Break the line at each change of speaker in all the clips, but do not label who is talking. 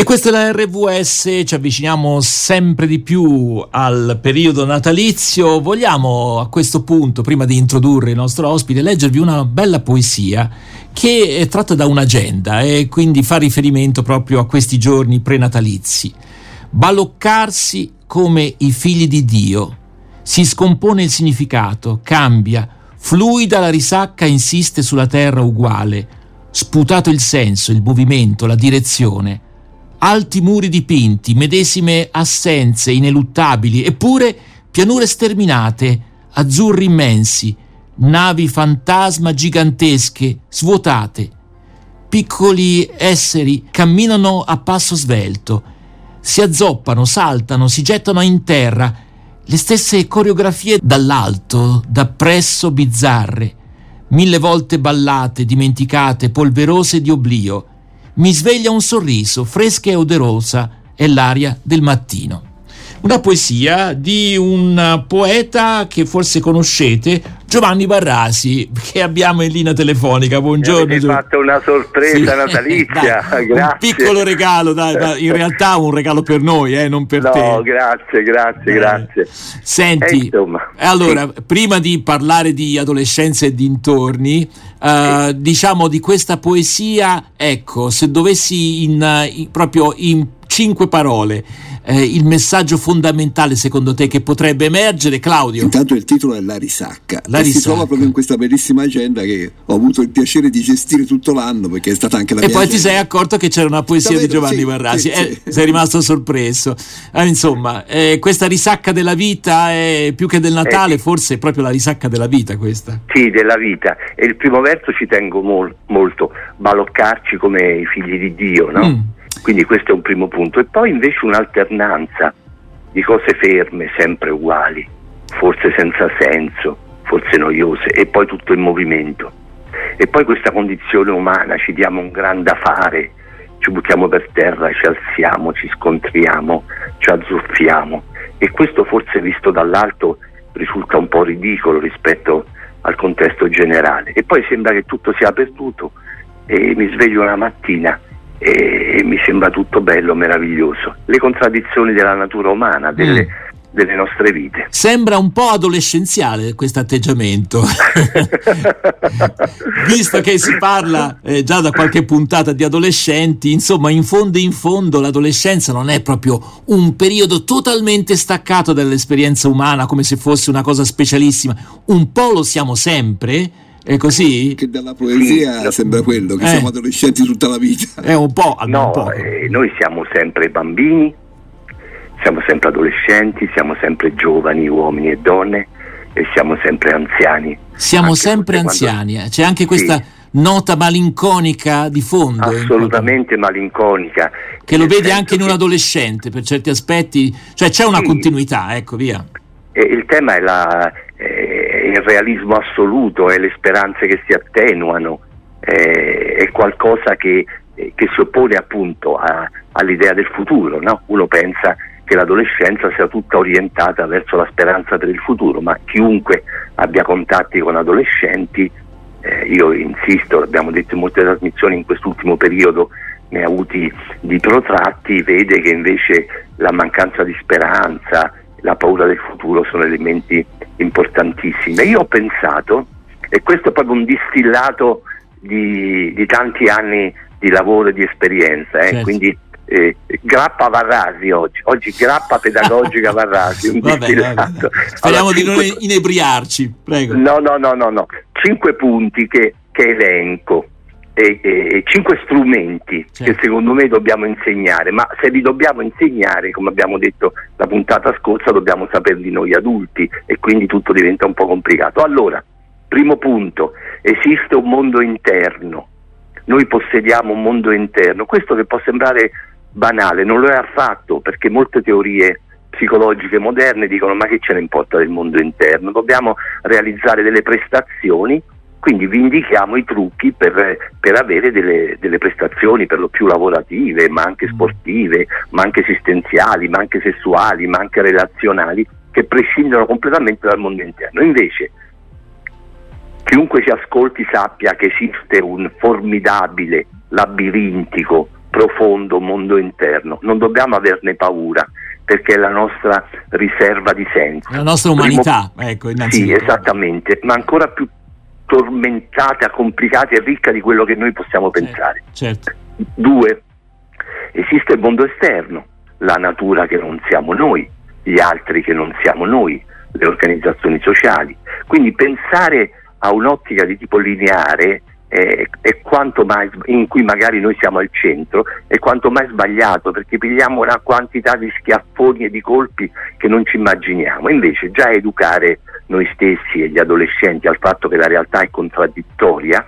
E questa è la RVS, ci avviciniamo sempre di più al periodo natalizio. Vogliamo a questo punto, prima di introdurre il nostro ospite, leggervi una bella poesia che è tratta da un'agenda e quindi fa riferimento proprio a questi giorni prenatalizi. Baloccarsi come i figli di Dio. Si scompone il significato, cambia, fluida la risacca insiste sulla terra uguale, sputato il senso, il movimento, la direzione alti muri dipinti, medesime assenze ineluttabili, eppure pianure sterminate, azzurri immensi, navi fantasma gigantesche, svuotate. Piccoli esseri camminano a passo svelto, si azzoppano, saltano, si gettano in terra, le stesse coreografie dall'alto, dappresso bizzarre, mille volte ballate, dimenticate, polverose di oblio mi sveglia un sorriso, fresca e odorosa, è l'aria del mattino. Una poesia di un poeta che forse conoscete, Giovanni Barrasi, che abbiamo in linea telefonica. Buongiorno.
Mi fatto una sorpresa sì. natalizia.
dai, un piccolo regalo, dai, in realtà un regalo per noi, eh, non per
no,
te.
No, grazie, grazie, eh. grazie.
Senti, eh, allora, sì. prima di parlare di adolescenza e dintorni, uh, diciamo di questa poesia, ecco, se dovessi in, in, proprio in cinque parole eh, il messaggio fondamentale secondo te che potrebbe emergere, Claudio?
Intanto il titolo è La risacca.
La risacca.
Si trova proprio in questa bellissima agenda che ho avuto il piacere di gestire tutto l'anno perché è stata anche la
e
mia.
E poi
agenda.
ti sei accorto che c'era una poesia Davvero? di Giovanni
sì,
Barrasi.
Sì,
eh, Sei rimasto sorpreso. Eh, insomma, eh, questa risacca della vita è più che del Natale, forse è proprio la risacca della vita questa.
Sì, della vita. E il primo verso ci tengo mol- molto, baloccarci come i figli di Dio, no? Mm. Quindi questo è un primo punto. E poi invece un'alternanza di cose ferme, sempre uguali, forse senza senso, forse noiose, e poi tutto in movimento. E poi questa condizione umana, ci diamo un gran da fare, ci buttiamo per terra, ci alziamo, ci scontriamo, ci azzuffiamo. E questo forse visto dall'alto risulta un po' ridicolo rispetto al contesto generale. E poi sembra che tutto sia perduto e mi sveglio una mattina e mi sembra tutto bello, meraviglioso. Le contraddizioni della natura umana, delle, mm. delle nostre vite.
Sembra un po' adolescenziale questo atteggiamento, visto che si parla eh, già da qualche puntata di adolescenti, insomma in fondo in fondo l'adolescenza non è proprio un periodo totalmente staccato dall'esperienza umana come se fosse una cosa specialissima, un po' lo siamo sempre è così?
Che dalla poesia sì. sembra quello, che eh. siamo adolescenti tutta la vita.
È un po'.
No,
un po'.
Eh, noi siamo sempre bambini, siamo sempre adolescenti, siamo sempre giovani, uomini e donne e siamo sempre anziani.
Siamo anche sempre anziani, quando... Eh. c'è anche questa... Sì. Nota malinconica di fondo.
Assolutamente malinconica.
Che lo vedi anche in un adolescente per certi aspetti, cioè c'è una sì. continuità, ecco via.
E il tema è la, eh, il realismo assoluto, è le speranze che si attenuano, eh, è qualcosa che, eh, che, si oppone appunto a, all'idea del futuro. No? Uno pensa che l'adolescenza sia tutta orientata verso la speranza per il futuro, ma chiunque abbia contatti con adolescenti, eh, io insisto, abbiamo detto in molte trasmissioni in quest'ultimo periodo, ne ha avuti di protratti, vede che invece la mancanza di speranza, la paura del futuro sono elementi importantissimi. Io ho pensato, e questo è proprio un distillato di, di tanti anni di lavoro e di esperienza, eh? certo. quindi eh, grappa Varrasi oggi, oggi grappa pedagogica Varrasi, un
vabbè, distillato. Vabbè. Speriamo allora, di non inebriarci, prego.
No, no, no, no, no. cinque punti che, che elenco e, e, cinque strumenti certo. che secondo me dobbiamo insegnare, ma se li dobbiamo insegnare, come abbiamo detto la puntata scorsa, dobbiamo saperli noi adulti e quindi tutto diventa un po' complicato. Allora, primo punto, esiste un mondo interno, noi possediamo un mondo interno, questo che può sembrare banale, non lo è affatto perché molte teorie psicologiche moderne dicono ma che ce ne importa del mondo interno, dobbiamo realizzare delle prestazioni quindi vi indichiamo i trucchi per, per avere delle, delle, prestazioni per lo più lavorative, ma anche mm. sportive, ma anche esistenziali, ma anche sessuali, ma anche relazionali, che prescindono completamente dal mondo interno. Invece, chiunque ci ascolti sappia che esiste un formidabile, labirintico profondo mondo interno, non dobbiamo averne paura perché è la nostra riserva di senso.
La nostra umanità, Primo, ecco,
Sì, esattamente, ma ancora più tormentata, complicata e ricca di quello che noi possiamo certo, pensare.
Certo.
Due, esiste il mondo esterno, la natura che non siamo noi, gli altri che non siamo noi, le organizzazioni sociali. Quindi pensare a un'ottica di tipo lineare eh, è quanto mai, in cui magari noi siamo al centro, è quanto mai sbagliato perché pigliamo una quantità di schiaffoni e di colpi che non ci immaginiamo. Invece già educare noi stessi e gli adolescenti al fatto che la realtà è contraddittoria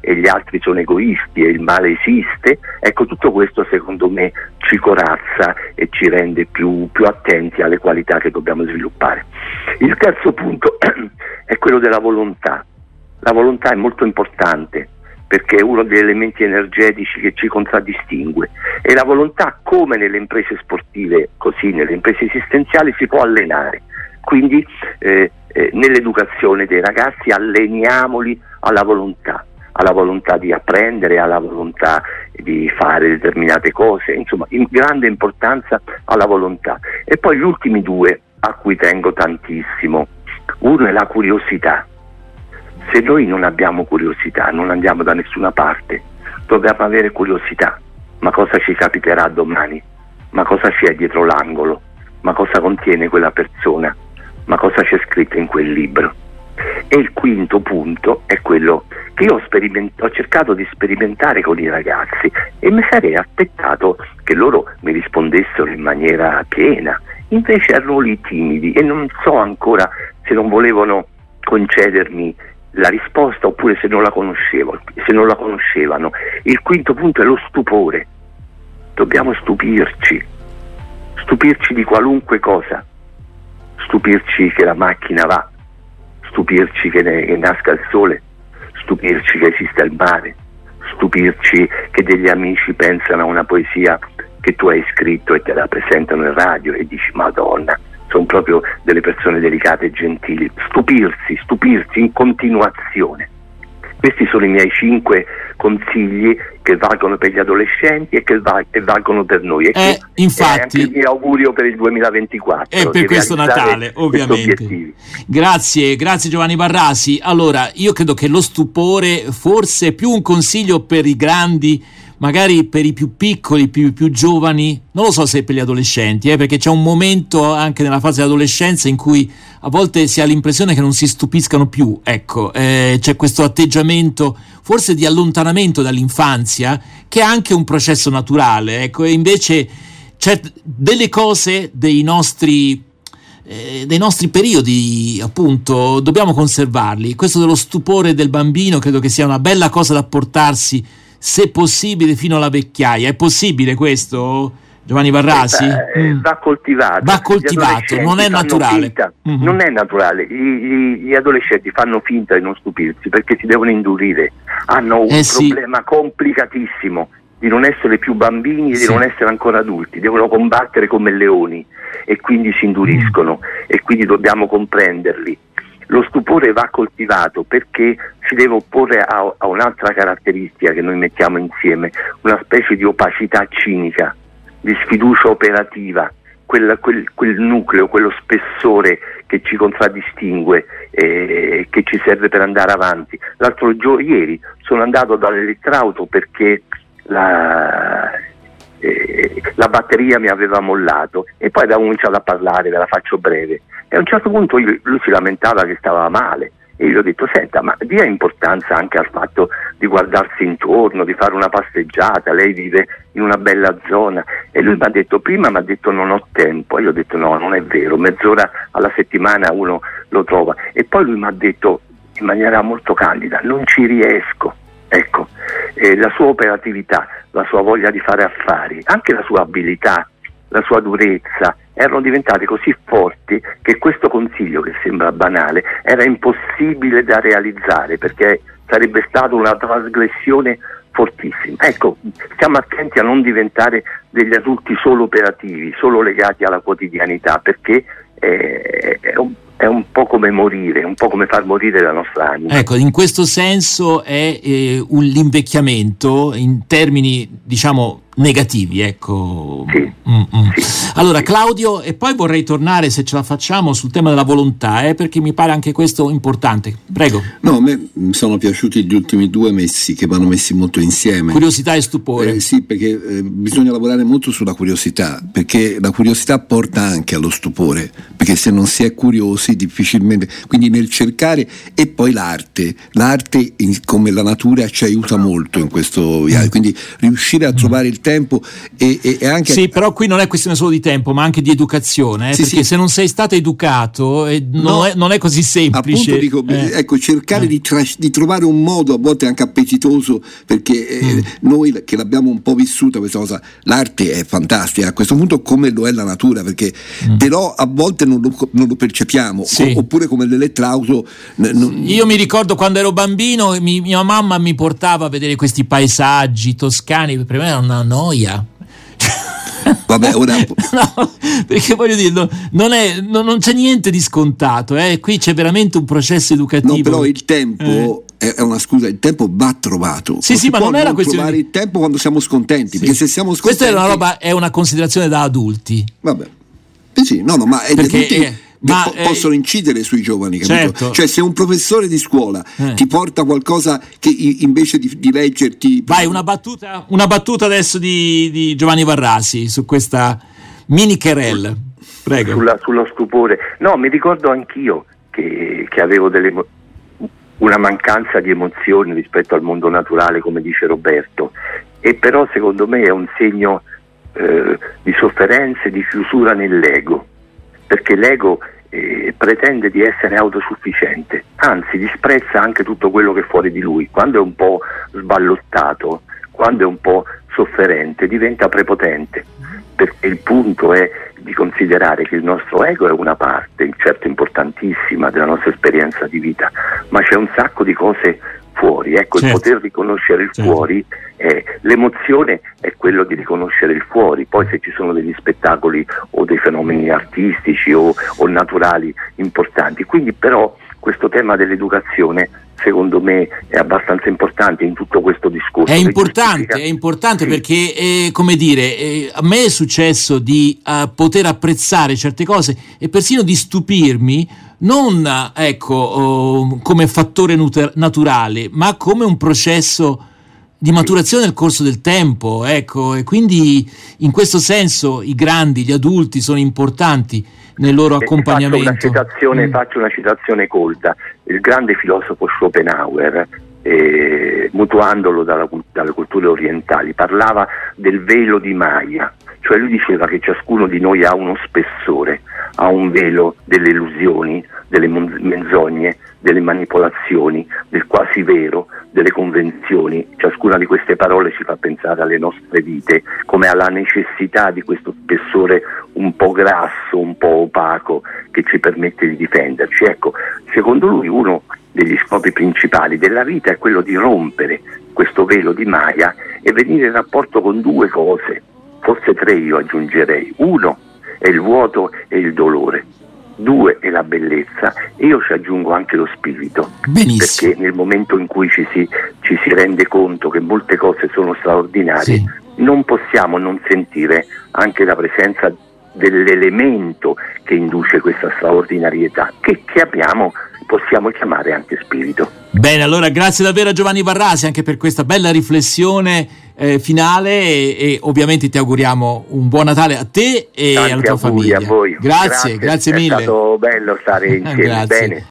e gli altri sono egoisti e il male esiste, ecco tutto questo secondo me ci corazza e ci rende più, più attenti alle qualità che dobbiamo sviluppare. Il terzo punto è quello della volontà la volontà è molto importante perché è uno degli elementi energetici che ci contraddistingue e la volontà come nelle imprese sportive così nelle imprese esistenziali si può allenare quindi eh, eh, nell'educazione dei ragazzi alleniamoli alla volontà alla volontà di apprendere, alla volontà di fare determinate cose, insomma, in grande importanza alla volontà. E poi gli ultimi due a cui tengo tantissimo. Uno è la curiosità se noi non abbiamo curiosità, non andiamo da nessuna parte, dobbiamo avere curiosità. Ma cosa ci capiterà domani? Ma cosa c'è dietro l'angolo? Ma cosa contiene quella persona? Ma cosa c'è scritto in quel libro? E il quinto punto è quello che io ho, speriment- ho, cercato di sperimentare con i ragazzi e mi sarei aspettato che loro mi rispondessero in maniera piena. Invece erano lì timidi e non so ancora se non volevano concedermi la risposta oppure se non la conoscevano, se non la conoscevano. Il quinto punto è lo stupore. Dobbiamo stupirci, stupirci di qualunque cosa, stupirci che la macchina va, stupirci che, ne, che nasca il sole, stupirci che esista il mare, stupirci che degli amici pensano a una poesia che tu hai scritto e te la presentano in radio e dici Madonna, sono proprio delle persone delicate e gentili, stupirsi, stupirsi in continuazione. Questi sono i miei cinque consigli che valgono per gli adolescenti e che valgono per noi. E
eh, infatti, è anche
il mio augurio per il 2024.
E per questo Natale, ovviamente. Grazie, grazie Giovanni Barrasi. Allora, io credo che lo stupore forse più un consiglio per i grandi magari per i più piccoli, più, più giovani, non lo so se per gli adolescenti, eh, perché c'è un momento anche nella fase dell'adolescenza in cui a volte si ha l'impressione che non si stupiscano più, ecco, eh, c'è questo atteggiamento forse di allontanamento dall'infanzia che è anche un processo naturale, ecco, e invece delle cose dei nostri eh, dei nostri periodi, appunto, dobbiamo conservarli. Questo dello stupore del bambino credo che sia una bella cosa da portarsi se possibile fino alla vecchiaia. È possibile questo? Giovanni Barrasi?
Eh, mm. Va coltivato.
Va coltivato, non è naturale.
Mm-hmm. Non è naturale. I, i, gli adolescenti fanno finta di non stupirsi perché si devono indurire. Hanno un eh problema sì. complicatissimo di non essere più bambini e sì. di non essere ancora adulti. Devono combattere come leoni e quindi si induriscono mm. e quindi dobbiamo comprenderli. Lo stupore va coltivato perché si deve opporre a, a un'altra caratteristica che noi mettiamo insieme, una specie di opacità cinica, di sfiducia operativa, quel, quel, quel nucleo, quello spessore che ci contraddistingue e che ci serve per andare avanti. L'altro giorno, ieri, sono andato dall'elettrauto perché la, la batteria mi aveva mollato e poi abbiamo cominciato a parlare, ve la faccio breve. E a un certo punto lui, si lamentava che stava male e gli ho detto senta ma dia importanza anche al fatto di guardarsi intorno, di fare una passeggiata, lei vive in una bella zona. E lui mi ha detto prima mi ha detto non ho tempo. E io ho detto no non è vero, mezz'ora alla settimana uno lo trova. E poi lui mi ha detto in maniera molto candida non ci riesco, ecco, eh, la sua operatività, la sua voglia di fare affari, anche la sua abilità, la sua durezza, erano diventate così forti che questo consiglio, che sembra banale, era impossibile da realizzare perché sarebbe stata una trasgressione fortissima. Ecco, stiamo attenti a non diventare degli adulti solo operativi, solo legati alla quotidianità, perché è, è, un, è un po' come morire, un po' come far morire la nostra anima.
Ecco, in questo senso è eh, un, l'invecchiamento in termini, diciamo, negativi, ecco.
Sì,
Mm, mm.
sì.
Allora, Claudio, e poi vorrei tornare, se ce la facciamo, sul tema della volontà, eh, perché mi pare anche questo importante. Prego,
No, a me mi sono piaciuti gli ultimi due messi che vanno messi molto insieme.
curiosità e stupore.
Eh, sì, perché eh, bisogna lavorare molto sulla curiosità, perché la curiosità porta anche allo stupore, perché se non si è curiosi difficilmente, quindi nel cercare e poi l'arte, l'arte in- come la natura ci aiuta molto in questo viaggio, quindi riuscire a trovare il tempo e, e- anche...
Sì, però qui non è questione solo di tempo, ma anche di educazione, eh,
Sì,
perché
sì.
se non sei stato educato eh, non,
No,
è, non è così semplice.
Appunto dico,
Eh.
ecco, cercare di, tra- di trovare un modo a volte anche appetitoso, perché eh,
Mm.
noi che l'abbiamo un po' vissuta questa cosa, l'arte è fantastica, a questo punto come lo è la natura, perché però a volte non lo, non lo percepiamo,
Mm. Sì.
o- oppure come l'elettrauto. n- non-
Io mi ricordo quando ero bambino, mi- mia mamma mi portava a vedere questi paesaggi toscani, per me era una noia.
Vabbè, ora
No, perché voglio dire, no- non, è- no- non c'è niente di scontato, eh. qui c'è veramente un processo educativo.
No, però il tempo è è una scusa, il tempo va trovato.
Eh. Sì, sì,
si
ma non era questione
trovare il tempo quando siamo scontenti,
Sì.
perché se siamo scontenti
Questa è una roba, è una considerazione da adulti.
Vabbè. Sì, sì, no, no, ma è
Perché, eh,
che
ma,
po-
eh,
possono incidere sui giovani, capito?
Certo.
Cioè, se un professore di scuola
Eh.
ti porta qualcosa che i- invece di, di leggerti.
Vai, una battuta, una battuta adesso di, di Giovanni Varrasi su questa mini querelle. Prego.
sulla- sullo stupore. No, mi ricordo anch'io che, che avevo delle una mancanza di emozioni rispetto al mondo naturale, come dice Roberto, e però secondo me è un segno eh, di sofferenza e di chiusura nell'ego, perché l'ego eh, pretende di essere autosufficiente, anzi disprezza anche tutto quello che è fuori di lui, quando è un po' sballottato, quando è un po' sofferente, diventa prepotente, perché il punto è di considerare che il nostro ego è una parte, certo importantissima, della nostra esperienza di vita, ma c'è un sacco di cose fuori. Ecco,
Certo.
il poter riconoscere il
Certo.
fuori, è, l'emozione è quello di riconoscere il fuori, poi se ci sono degli spettacoli o dei fenomeni artistici o, o naturali importanti. Quindi però questo tema dell'educazione secondo me è abbastanza importante in tutto questo discorso.
È importante, è importante
Sì.
perché, eh, come dire, eh, a me è successo di eh, poter apprezzare certe cose e persino di stupirmi, non eh, ecco, oh, come fattore nuter- naturale, ma come un processo di maturazione nel corso del tempo. Ecco, e quindi in questo senso i grandi, gli adulti sono importanti nel loro
Eh,
accompagnamento.
Faccio una, citazione,
Mm.
faccio una citazione colta. Il grande filosofo Schopenhauer, eh, mutuandolo dalla, dalle culture orientali, parlava del velo di Maya, cioè lui diceva che ciascuno di noi ha uno spessore, ha un velo delle illusioni, delle menzogne, delle manipolazioni, del quasi vero, delle convenzioni. Ciascuna di queste parole ci fa pensare alle nostre vite, come alla necessità di questo spessore un po' grasso, un po' opaco, che ci permette di difenderci. Ecco, secondo lui uno degli scopi principali della vita è quello di rompere questo velo di Maya e venire in rapporto con due cose, forse tre io aggiungerei. Uno è il vuoto e il dolore, due è la bellezza e io ci aggiungo anche lo spirito,
Benissimo.
perché nel momento in cui ci si, ci si rende conto che molte cose sono straordinarie,
Sì.
non possiamo non sentire anche la presenza dell'elemento che induce questa straordinarietà, che chiamiamo, possiamo chiamare anche spirito.
Bene, allora grazie davvero a Giovanni Varrasi anche per questa bella riflessione eh, finale e, e ovviamente ti auguriamo un buon Natale a te e
Tanti
alla tua famiglia.
a voi.
Grazie, grazie,
È
mille.
stato bello stare insieme.
Grazie.
Bene.